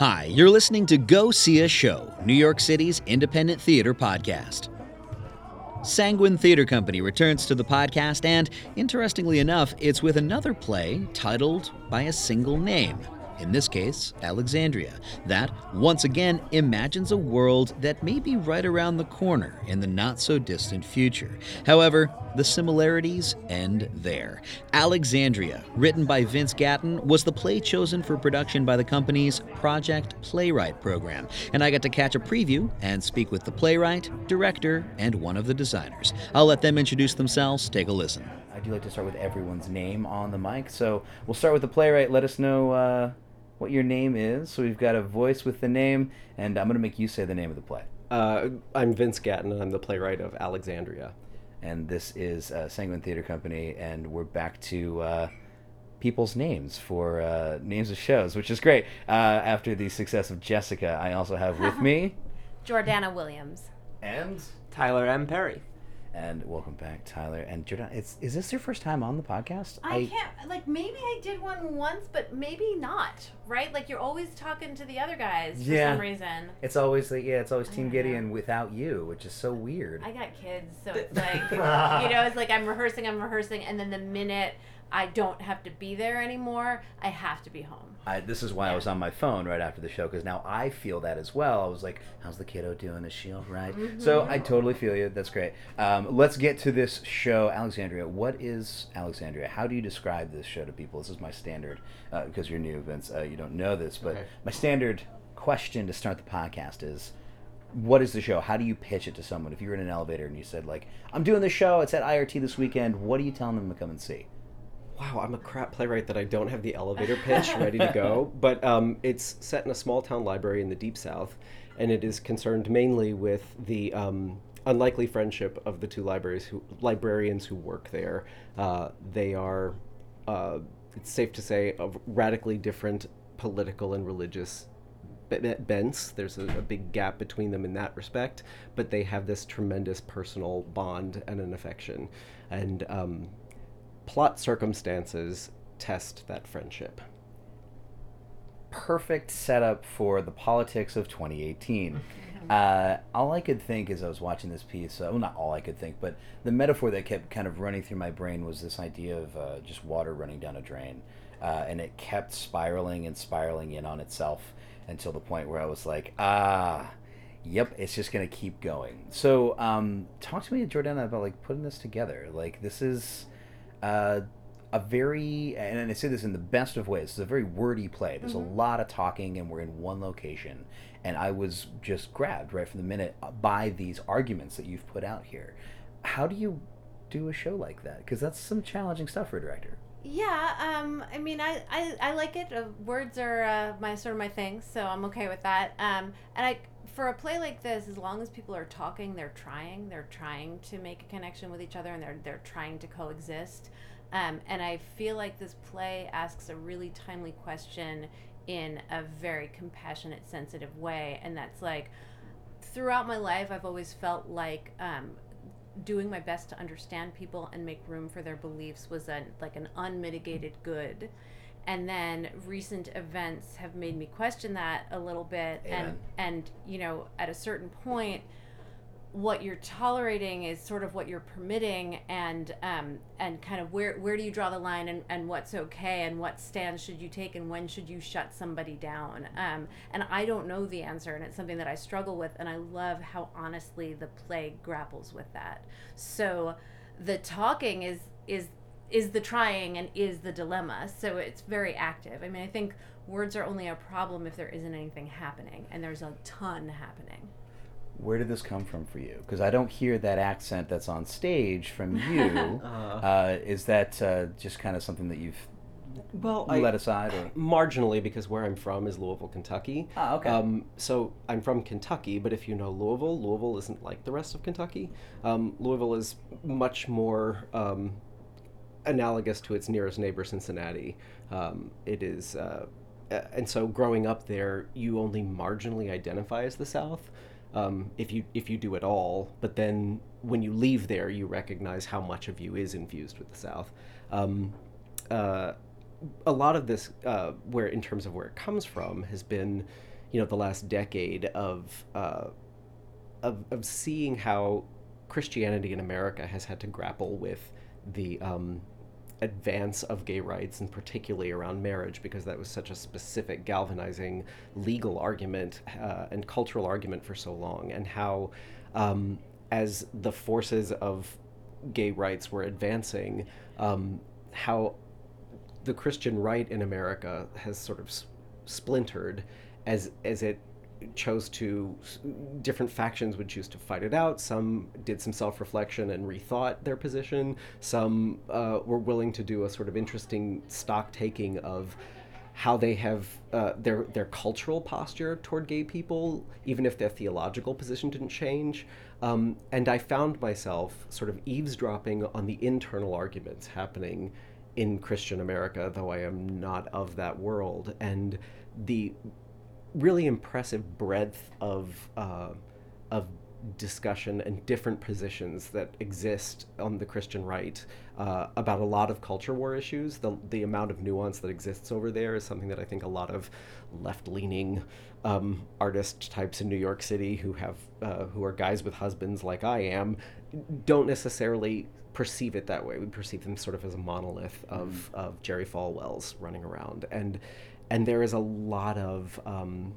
Hi, you're listening to Go See a Show, New York City's independent theater podcast. Sanguine Theater Company returns to the podcast, and interestingly enough, it's with another play titled by a single name. In this case, Alexandria, that once again imagines a world that may be right around the corner in the not so distant future. However, the similarities end there. Alexandria, written by Vince Gatton, was the play chosen for production by the company's Project Playwright program, and I got to catch a preview and speak with the playwright, director, and one of the designers. I'll let them introduce themselves. Take a listen. I do like to start with everyone's name on the mic, so we'll start with the playwright. Let us know uh, what your name is. So we've got a voice with the name, and I'm going to make you say the name of the play. Uh, I'm Vince Gatton, and I'm the playwright of Alexandria. And this is uh, Sanguine Theater Company, and we're back to uh, people's names for uh, names of shows, which is great. Uh, after the success of Jessica, I also have with me Jordana Williams. and Tyler M. Perry. And welcome back, Tyler and Jordan. It's is this your first time on the podcast? I, can't like maybe I did one once, but maybe not. Right? Like you're always talking to the other guys for Yeah. some reason. It's always like yeah, it's always Team know. Gideon without you, which is so weird. I got kids, so it's like you know, it's like I'm rehearsing, I'm rehearsing, and then the minute I don't have to be there anymore, I have to be home. I, this is why I was on my phone right after the show because now I feel that as well. I was like, "How's the kiddo doing? Is she all right?" So I totally feel you. That's great. Um, let's get to this show, Alexandria. What is Alexandria? How do you describe this show to people? This is my standard uh, because you're new, Vince. Uh, you don't know this, but Okay. my standard question to start the podcast is. What is the show? How do you pitch it to someone? If you're in an elevator and you said like, "I'm doing this show. It's at IRT this weekend." What are you telling them to come and see? Wow, I'm a crap playwright that I don't have the elevator pitch ready to go. But um, it's set in a small town library in the Deep South, and it is concerned mainly with the um, unlikely friendship of the two libraries who, librarians who work there. Uh, they are, uh, it's safe to say, of radically different political and religious be- be- bents. There's a, a big gap between them in that respect, but they have this tremendous personal bond and an affection. And um, plot circumstances test that friendship. perfect setup for the politics of 2018. Uh, all I could think as I was watching this piece, uh, well, not all I could think, but the metaphor that kept kind of running through my brain was this idea of uh, just water running down a drain. Uh, and it kept spiraling and spiraling in on itself until the point where I was like, ah, yep, it's just going to keep going. So, um, talk to me, Jordana, about like putting this together. Like, this is. Uh, a very and I say this in the best of ways. It's a very wordy play. There's a lot of talking, and we're in one location. And I was just grabbed right from the minute by these arguments that you've put out here. How do you do a show like that? Because that's some challenging stuff for a director. Yeah, um, I mean, I, I, I like it. Uh, words are uh, my sort of my thing, so I'm okay with that. Um, and I, for a play like this, as long as people are talking, they're trying. They're trying to make a connection with each other, and they're they're trying to coexist. Um, and I feel like this play asks a really timely question in a very compassionate, sensitive way, and that's like throughout my life, I've always felt like um, doing my best to understand people and make room for their beliefs was a, like an unmitigated good. And then recent events have made me question that a little bit. Amen. And and you know, at a certain point, what you're tolerating is sort of what you're permitting and um, and kind of where where do you draw the line and, and what's okay and what stands should you take and when should you shut somebody down? Um, and I don't know the answer and it's something that I struggle with and I love how honestly the play grapples with that. So the talking is is is the trying and is the dilemma. So it's very active. I mean I think words are only a problem if there isn't anything happening and there's a ton happening Where did this come from for you? Because I don't hear that accent that's on stage from you. uh, is that uh, just kind of something that you've Well, let aside? Or? marginally because where I'm from is Louisville, Kentucky. Ah, okay. Um, so I'm from Kentucky, but if you know Louisville, Louisville isn't like the rest of Kentucky. Um, Louisville is much more um, analogous to its nearest neighbor, Cincinnati. Um, it is, uh, and so growing up there, you only marginally identify as the South. Um, if you if you do at all, but then when you leave there, you recognize how much of you is infused with the South. Um, uh, a lot of this, uh, where in terms of where it comes from, has been, you know, the last decade of uh, of of seeing how Christianity in America has had to grapple with the um, advance of gay rights, and particularly around marriage, because that was such a specific, galvanizing legal argument uh, and cultural argument for so long, and how, um, as the forces of gay rights were advancing, um, how the Christian right in America has sort of s- splintered as as it chose to different factions would choose to fight it out. Some did some self-reflection and rethought their position. Some uh, were willing to do a sort of interesting stock taking of how they have uh, their their cultural posture toward gay people, even if their theological position didn't change. Um, and I found myself sort of eavesdropping on the internal arguments happening in Christian America, though I am not of that world, and the really impressive breadth of uh, of discussion and different positions that exist on the Christian right uh, about a lot of culture war issues. The the amount of nuance that exists over there is something that I think a lot of left leaning um, artist types in New York City who have uh, who are guys with husbands like I am don't necessarily perceive it that way. We perceive them sort of as a monolith of, of Jerry Falwell's running around and and there is a lot of um,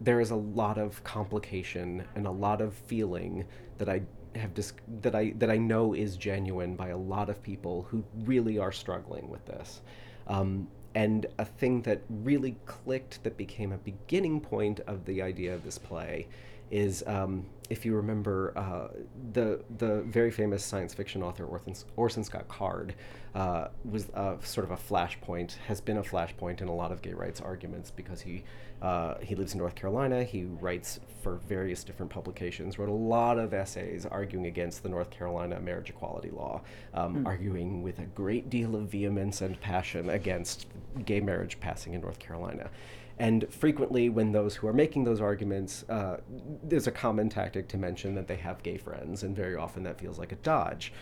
there is a lot of complication and a lot of feeling that I have dis- that I that I know is genuine by a lot of people who really are struggling with this. Um, and a thing that really clicked that became a beginning point of the idea of this play is um, if you remember uh, the the very famous science fiction author Orson, Orson Scott Card uh, was a, sort of a flashpoint has been a flashpoint in a lot of gay rights arguments because he uh, he lives in North Carolina. He writes for various different publications wrote a lot of essays arguing against the North Carolina marriage equality law um, arguing with a great deal of vehemence and passion against gay marriage passing in North Carolina. And frequently, when those who are making those arguments, uh, there's a common tactic to mention that they have gay friends, and very often that feels like a dodge.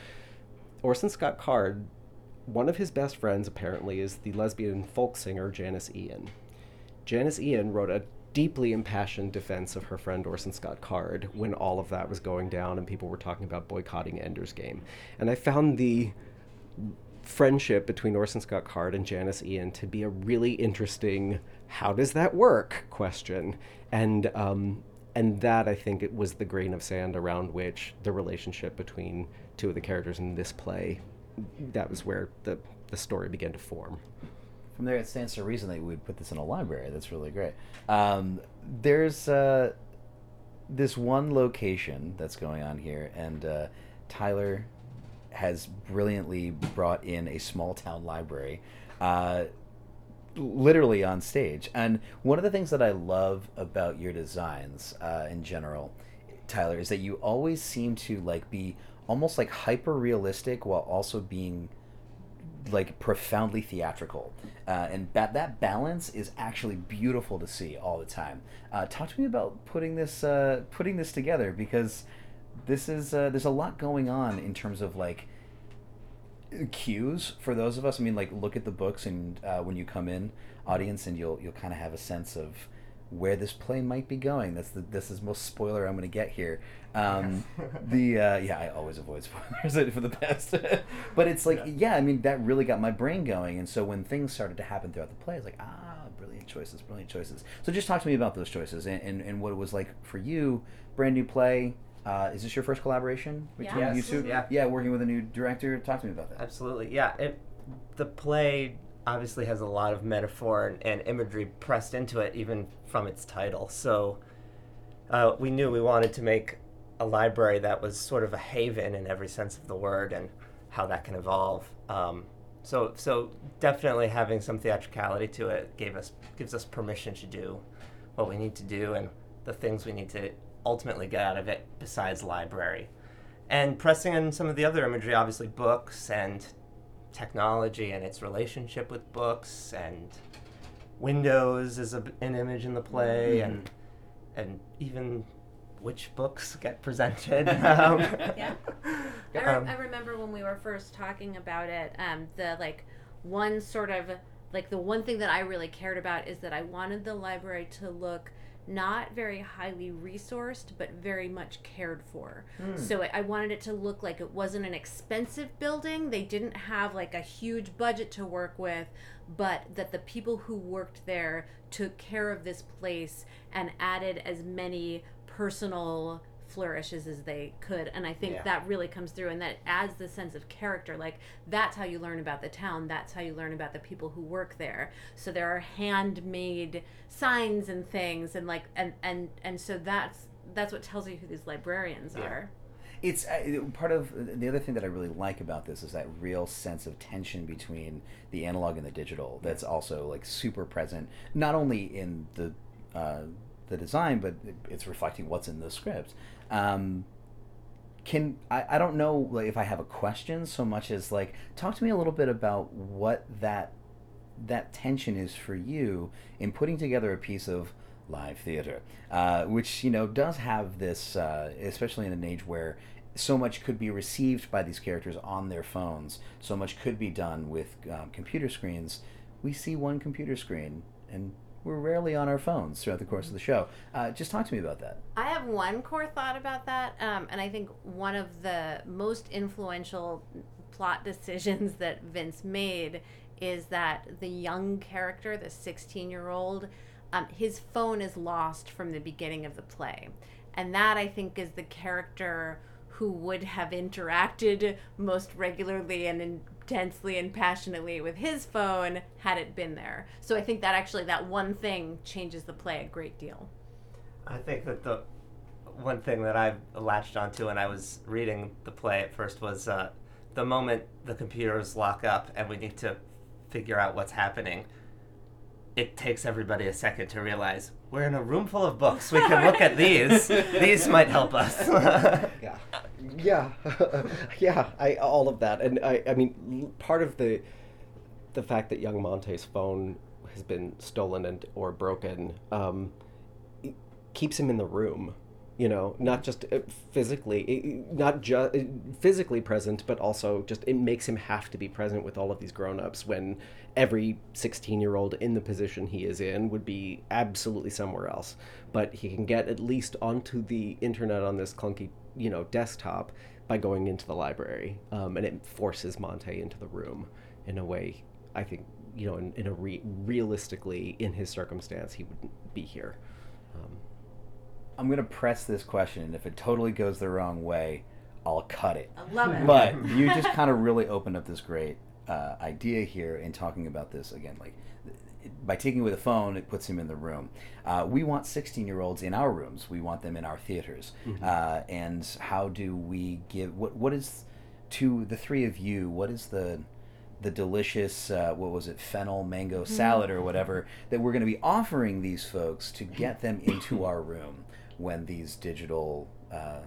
Orson Scott Card, one of his best friends apparently is the lesbian folk singer Janis Ian. Janis Ian wrote a deeply impassioned defense of her friend Orson Scott Card when all of that was going down and people were talking about boycotting Ender's Game. And I found the friendship between Orson Scott Card and Janis Ian to be a really interesting how does that work question and um, and that I think it was the grain of sand around which the relationship between two of the characters in this play that was where the the story began to form From there, it stands to reason that we would put this in a library. That's really great. Um, there's uh, this one location that's going on here, and uh, Tyler has brilliantly brought in a small town library, uh, literally on stage. And one of the things that I love about your designs uh, in general, Tyler, is that you always seem to like be almost like hyper realistic while also being like profoundly theatrical, uh, and that that balance is actually beautiful to see all the time. Uh, talk to me about putting this uh, putting this together because this is uh, there's a lot going on in terms of like cues for those of us. I mean, like look at the books and uh, when you come in, audience, and you'll you'll kind of have a sense of where this play might be going. That's the this is most spoiler I'm going to get here. Um, the uh, yeah, I always avoid spoilers for the best, but it's like yeah. I mean that really got my brain going, and so when things started to happen throughout the play, I was like ah, brilliant choices, brilliant choices. So just talk to me about those choices and, and, and what it was like for you. Brand new play. Uh, is this your first collaboration between Yeah. you two? Yeah. yeah, working with a new director. Talk to me about that. Absolutely, yeah. It, the play obviously has a lot of metaphor and, and imagery pressed into it, even from its title. So uh, we knew we wanted to make a library that was sort of a haven in every sense of the word, and how that can evolve. Um, so, so definitely having some theatricality to it gave us gives us permission to do what we need to do and the things we need to ultimately get out of it besides library and pressing in some of the other imagery, obviously books and technology and its relationship with books and Windows is a, an image in the play and and even which books get presented. um, Yeah. I, re- um, I remember when we were first talking about it, um, the like one sort of like the one thing that I really cared about is that I wanted the library to look not very highly resourced, but very much cared for. Hmm. So I- I wanted it to look like it wasn't an expensive building. They didn't have like a huge budget to work with, but that the people who worked there took care of this place and added as many personal flourishes as they could and i think Yeah. that really comes through and that adds the sense of character like that's how you learn about the town that's how you learn about the people who work there so there are handmade signs and things and like and and and so that's that's what tells you who these librarians Yeah. are it's uh, part of the other thing that I really like about this is that real sense of tension between the analog and the digital. That's also like super present, not only in the uh, the design, but it's reflecting what's in the script. Um, can I, I don't know like if I have a question so much as like talk to me a little bit about what that that tension is for you in putting together a piece of live theater, uh, which you know does have this, uh, especially in an age where so much could be received by these characters on their phones, so much could be done with um, computer screens. We see one computer screen, and we're rarely on our phones throughout the course of the show. Uh, just talk to me about that. I have one core thought about that, um, and I think one of the most influential plot decisions that Vince made is that the young character, the 16 year old, um, his phone is lost from the beginning of the play. And that, I think, is the character who would have interacted most regularly and intensely and passionately with his phone had it been there. So I think that actually, that one thing changes the play a great deal. I think that the one thing that I latched onto when I was reading the play at first was uh, the moment the computers lock up and we need to figure out what's happening. It takes everybody a second to realize we're in a room full of books. We can look at these. These might help us. yeah yeah yeah i all of that and i i mean part of the the fact that young monte's phone has been stolen and or broken um keeps him in the room you know not just uh, physically not just physically present but also just it makes him have to be present with all of these grown-ups when every 16 year old in the position he is in would be absolutely somewhere else. But he can get at least onto the internet on this clunky you know desktop by going into the library um, and it forces monte into the room in a way i think you know in, in a re- realistically in his circumstance he wouldn't be here. Um, I'm gonna press this question, and if it totally goes the wrong way, I'll cut it. I love it. but you just kind of really opened up this great uh, idea here in talking about this again like by taking away the phone it puts him in the room. Uh, we want 16 year olds in our rooms. We want them in our theaters. Uh, and how do we give what what is to the three of you what is the the delicious uh, what was it fennel mango salad or whatever that we're going to be offering these folks to get them into our room when these digital uh,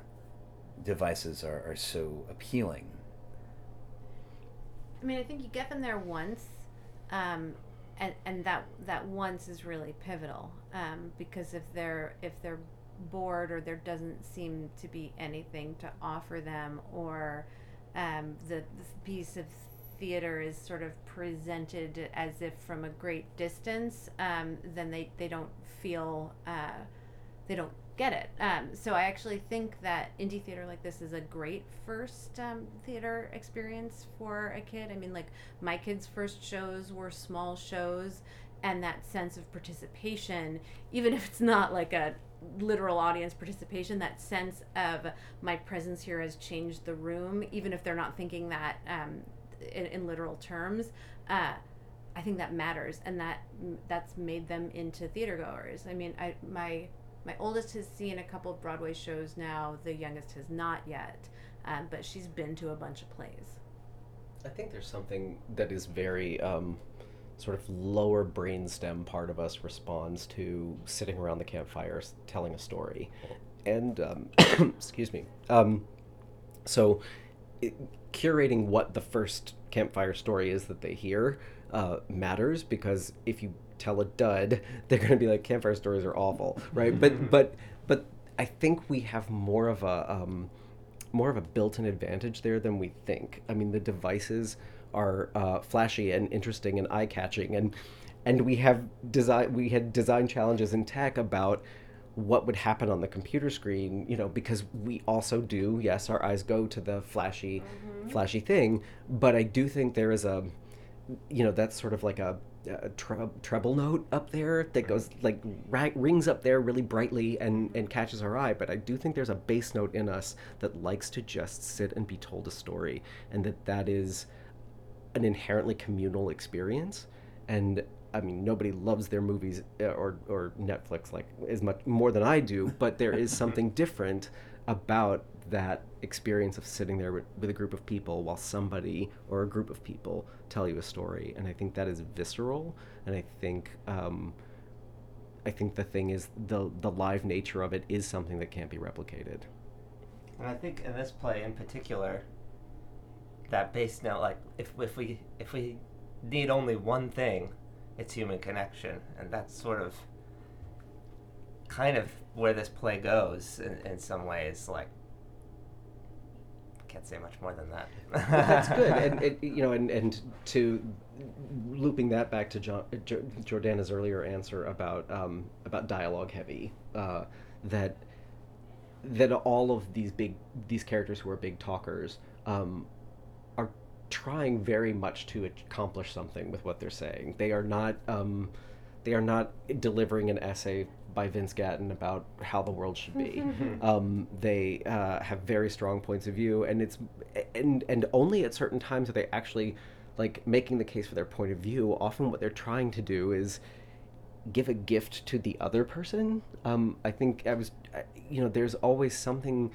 devices are, are so appealing. I mean, I think you get them there once, um, and and that that once is really pivotal um, because if they're if they're bored or there doesn't seem to be anything to offer them or um, the, the piece of theater is sort of presented as if from a great distance, um, then they, they don't feel uh, they don't get it. Um, so I actually think that indie theater like this is a great first um, theater experience for a kid. I mean, like my kids' first shows were small shows, and that sense of participation, even if it's not like a literal audience participation, that sense of my presence here has changed the room, even if they're not thinking that um, in, in literal terms. Uh, I think that matters, and that that's made them into theater goers. I mean, I my my oldest has seen a couple of Broadway shows now. The youngest has not yet, um, but she's been to a bunch of plays. I think there's something that is very um, sort of lower brainstem part of us responds to sitting around the campfire telling a story, and um, excuse me. Um, so, it, curating what the first campfire story is that they hear uh, matters because if you tell a dud, they're going to be like campfire stories are awful, right? but but but I think we have more of a um, more of a built-in advantage there than we think. I mean, the devices are uh, flashy and interesting and eye catching, and and we have design we had design challenges in tech about what would happen on the computer screen you know because we also do yes our eyes go to the flashy flashy thing but i do think there is a you know that's sort of like a, a tre- treble note up there that goes like ra- rings up there really brightly and and catches our eye but i do think there's a bass note in us that likes to just sit and be told a story and that that is an inherently communal experience and I mean nobody loves their movies uh, or or Netflix like as much more than I do but there is something different about that experience of sitting there with, with a group of people while somebody or a group of people tell you a story. And I think that is visceral. And I think um, I think the thing is the the live nature of it is something that can't be replicated. And I think in this play in particular, that bass note, like if if we if we need only one thing, it's human connection, and that's sort of kind of where this play goes in, in some ways. Like, can't say much more than that. Well, that's good, and it, you know, and and to looping that back to John, jo- Jordana's earlier answer about um, about dialogue heavy, uh, that that all of these big these characters who are big talkers um, are trying very much to accomplish something with what they're saying. They are not um, they are not delivering an essay by Vince Gatton about how the world should be. um, they uh, have very strong points of view, and it's and and only at certain times are they actually like making the case for their point of view. Often, what they're trying to do is give a gift to the other person. Um, I think I was, you know, there's always something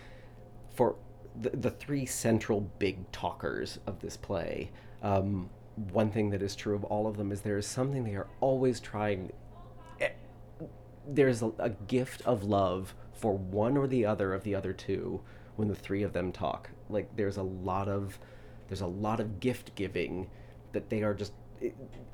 for the, the three central big talkers of this play. Um, one thing that is true of all of them is there is something they are always trying. eh, There's a, a gift of love for one or the other of the other two when the three of them talk. Like there's a lot of there's a lot of gift giving that they are just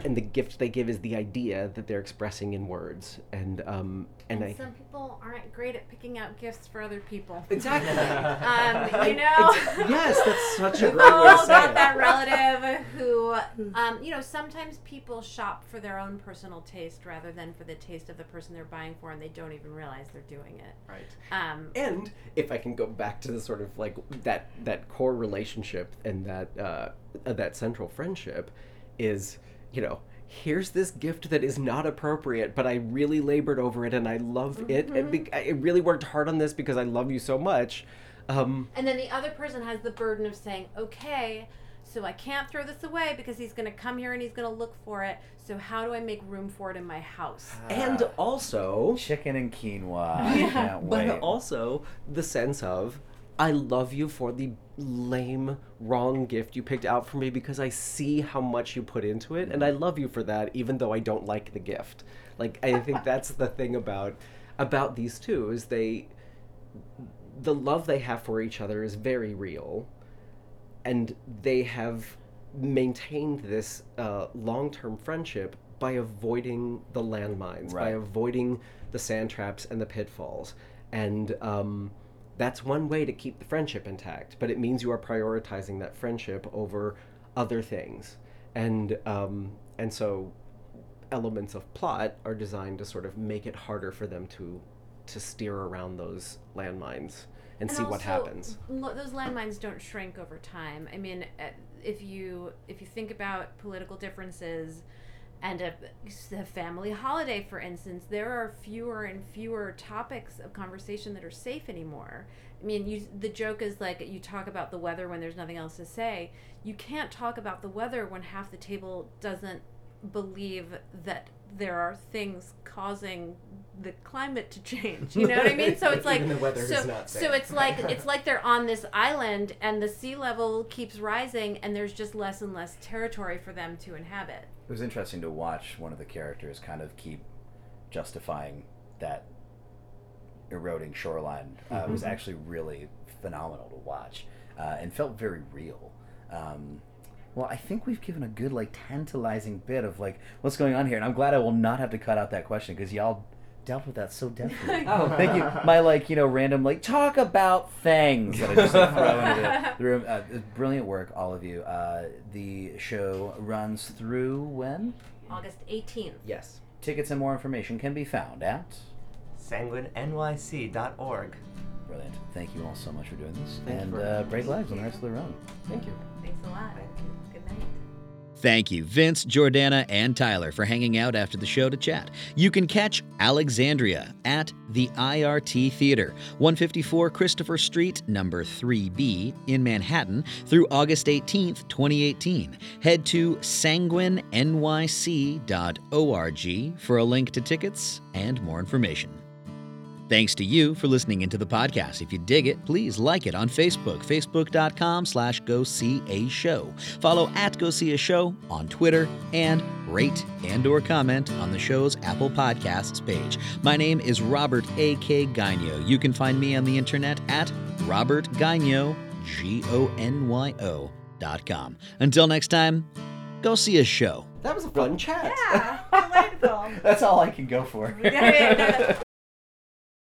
and the gift they give is the idea that they're expressing in words and um and, And I some people aren't great at picking out gifts for other people. exactly Um, you know. Ex- yes that's such a We've great way to say got it. that relative who, um, you know, sometimes people shop for their own personal taste rather than for the taste of the person they're buying for, and they don't even realize they're doing it. right Um, and if I can go back to the sort of like that that core relationship and that uh, uh, that central friendship is you know here's this gift that is not appropriate but I really labored over it and I love it and be- I really worked hard on this because I love you so much um, and then the other person has the burden of saying, okay, so I can't throw this away because he's going to come here and he's going to look for it. So how do I make room for it in my house? and also Chicken and quinoa. I can't but also the sense of I love you for the lame, wrong gift you picked out for me because I see how much you put into it, and I love you for that, even though I don't like the gift. Like I think that's the thing about about these two is they the love they have for each other is very real, and they have maintained this uh, long-term friendship by avoiding the landmines, by avoiding the sand traps and the pitfalls, and um, that's one way to keep the friendship intact. But it means you are prioritizing that friendship over other things, and um, and so elements of plot are designed to sort of make it harder for them to to steer around those landmines and, see what happens. lo- those landmines don't shrink over time. I mean, uh, if you if you think about political differences and a, a family holiday, for instance, there are fewer and fewer topics of conversation that are safe anymore. I mean, you the joke is like you talk about the weather when there's nothing else to say. You can't talk about the weather when half the table doesn't believe that there are things causing the climate to change. You know what I mean? So it's like the weather is so, so it's like it's like they're on this island and the sea level keeps rising and there's just less and less territory for them to inhabit. It was interesting to watch one of the characters kind of keep justifying that eroding shoreline. Uh, It was actually really phenomenal to watch uh, and felt very real. Um, well, I think we've given a good, like, tantalizing bit of, like, what's going on here. And I'm glad I will not have to cut out that question because y'all dealt with that so deftly. Oh. Thank you. My like you know random like talk about things that I just like, throw into the, the room. Uh, brilliant work, all of you. Uh, the show runs through when August 18th. Yes. tickets and more information can be found at. sanguinenyc.org. Brilliant. Thank you all so much for doing this, Thank you and for uh, break lives on the rest of the run. Thank you. Thanks a lot. Good night. Thank you, Vince, Jordana, and Tyler, for hanging out after the show to chat. You can catch Alexandria at the IRT Theater, 154 Christopher Street, number 3B, in Manhattan, through August 18th, 2018. Head to sanguinenyc.org for a link to tickets and more information. Thanks to you for listening into the podcast. If you dig it, please like it on Facebook, facebook.com slash go see a show. Follow at go see a show on Twitter and rate and or comment on the show's Apple Podcasts page. My name is Robert A.K. Gonyo. You can find me on the internet at Robert Gonyo, G-O-N-Y-O dot com. Until next time, go see a show. That was a fun chat. Yeah, delightful. That's all I can go for.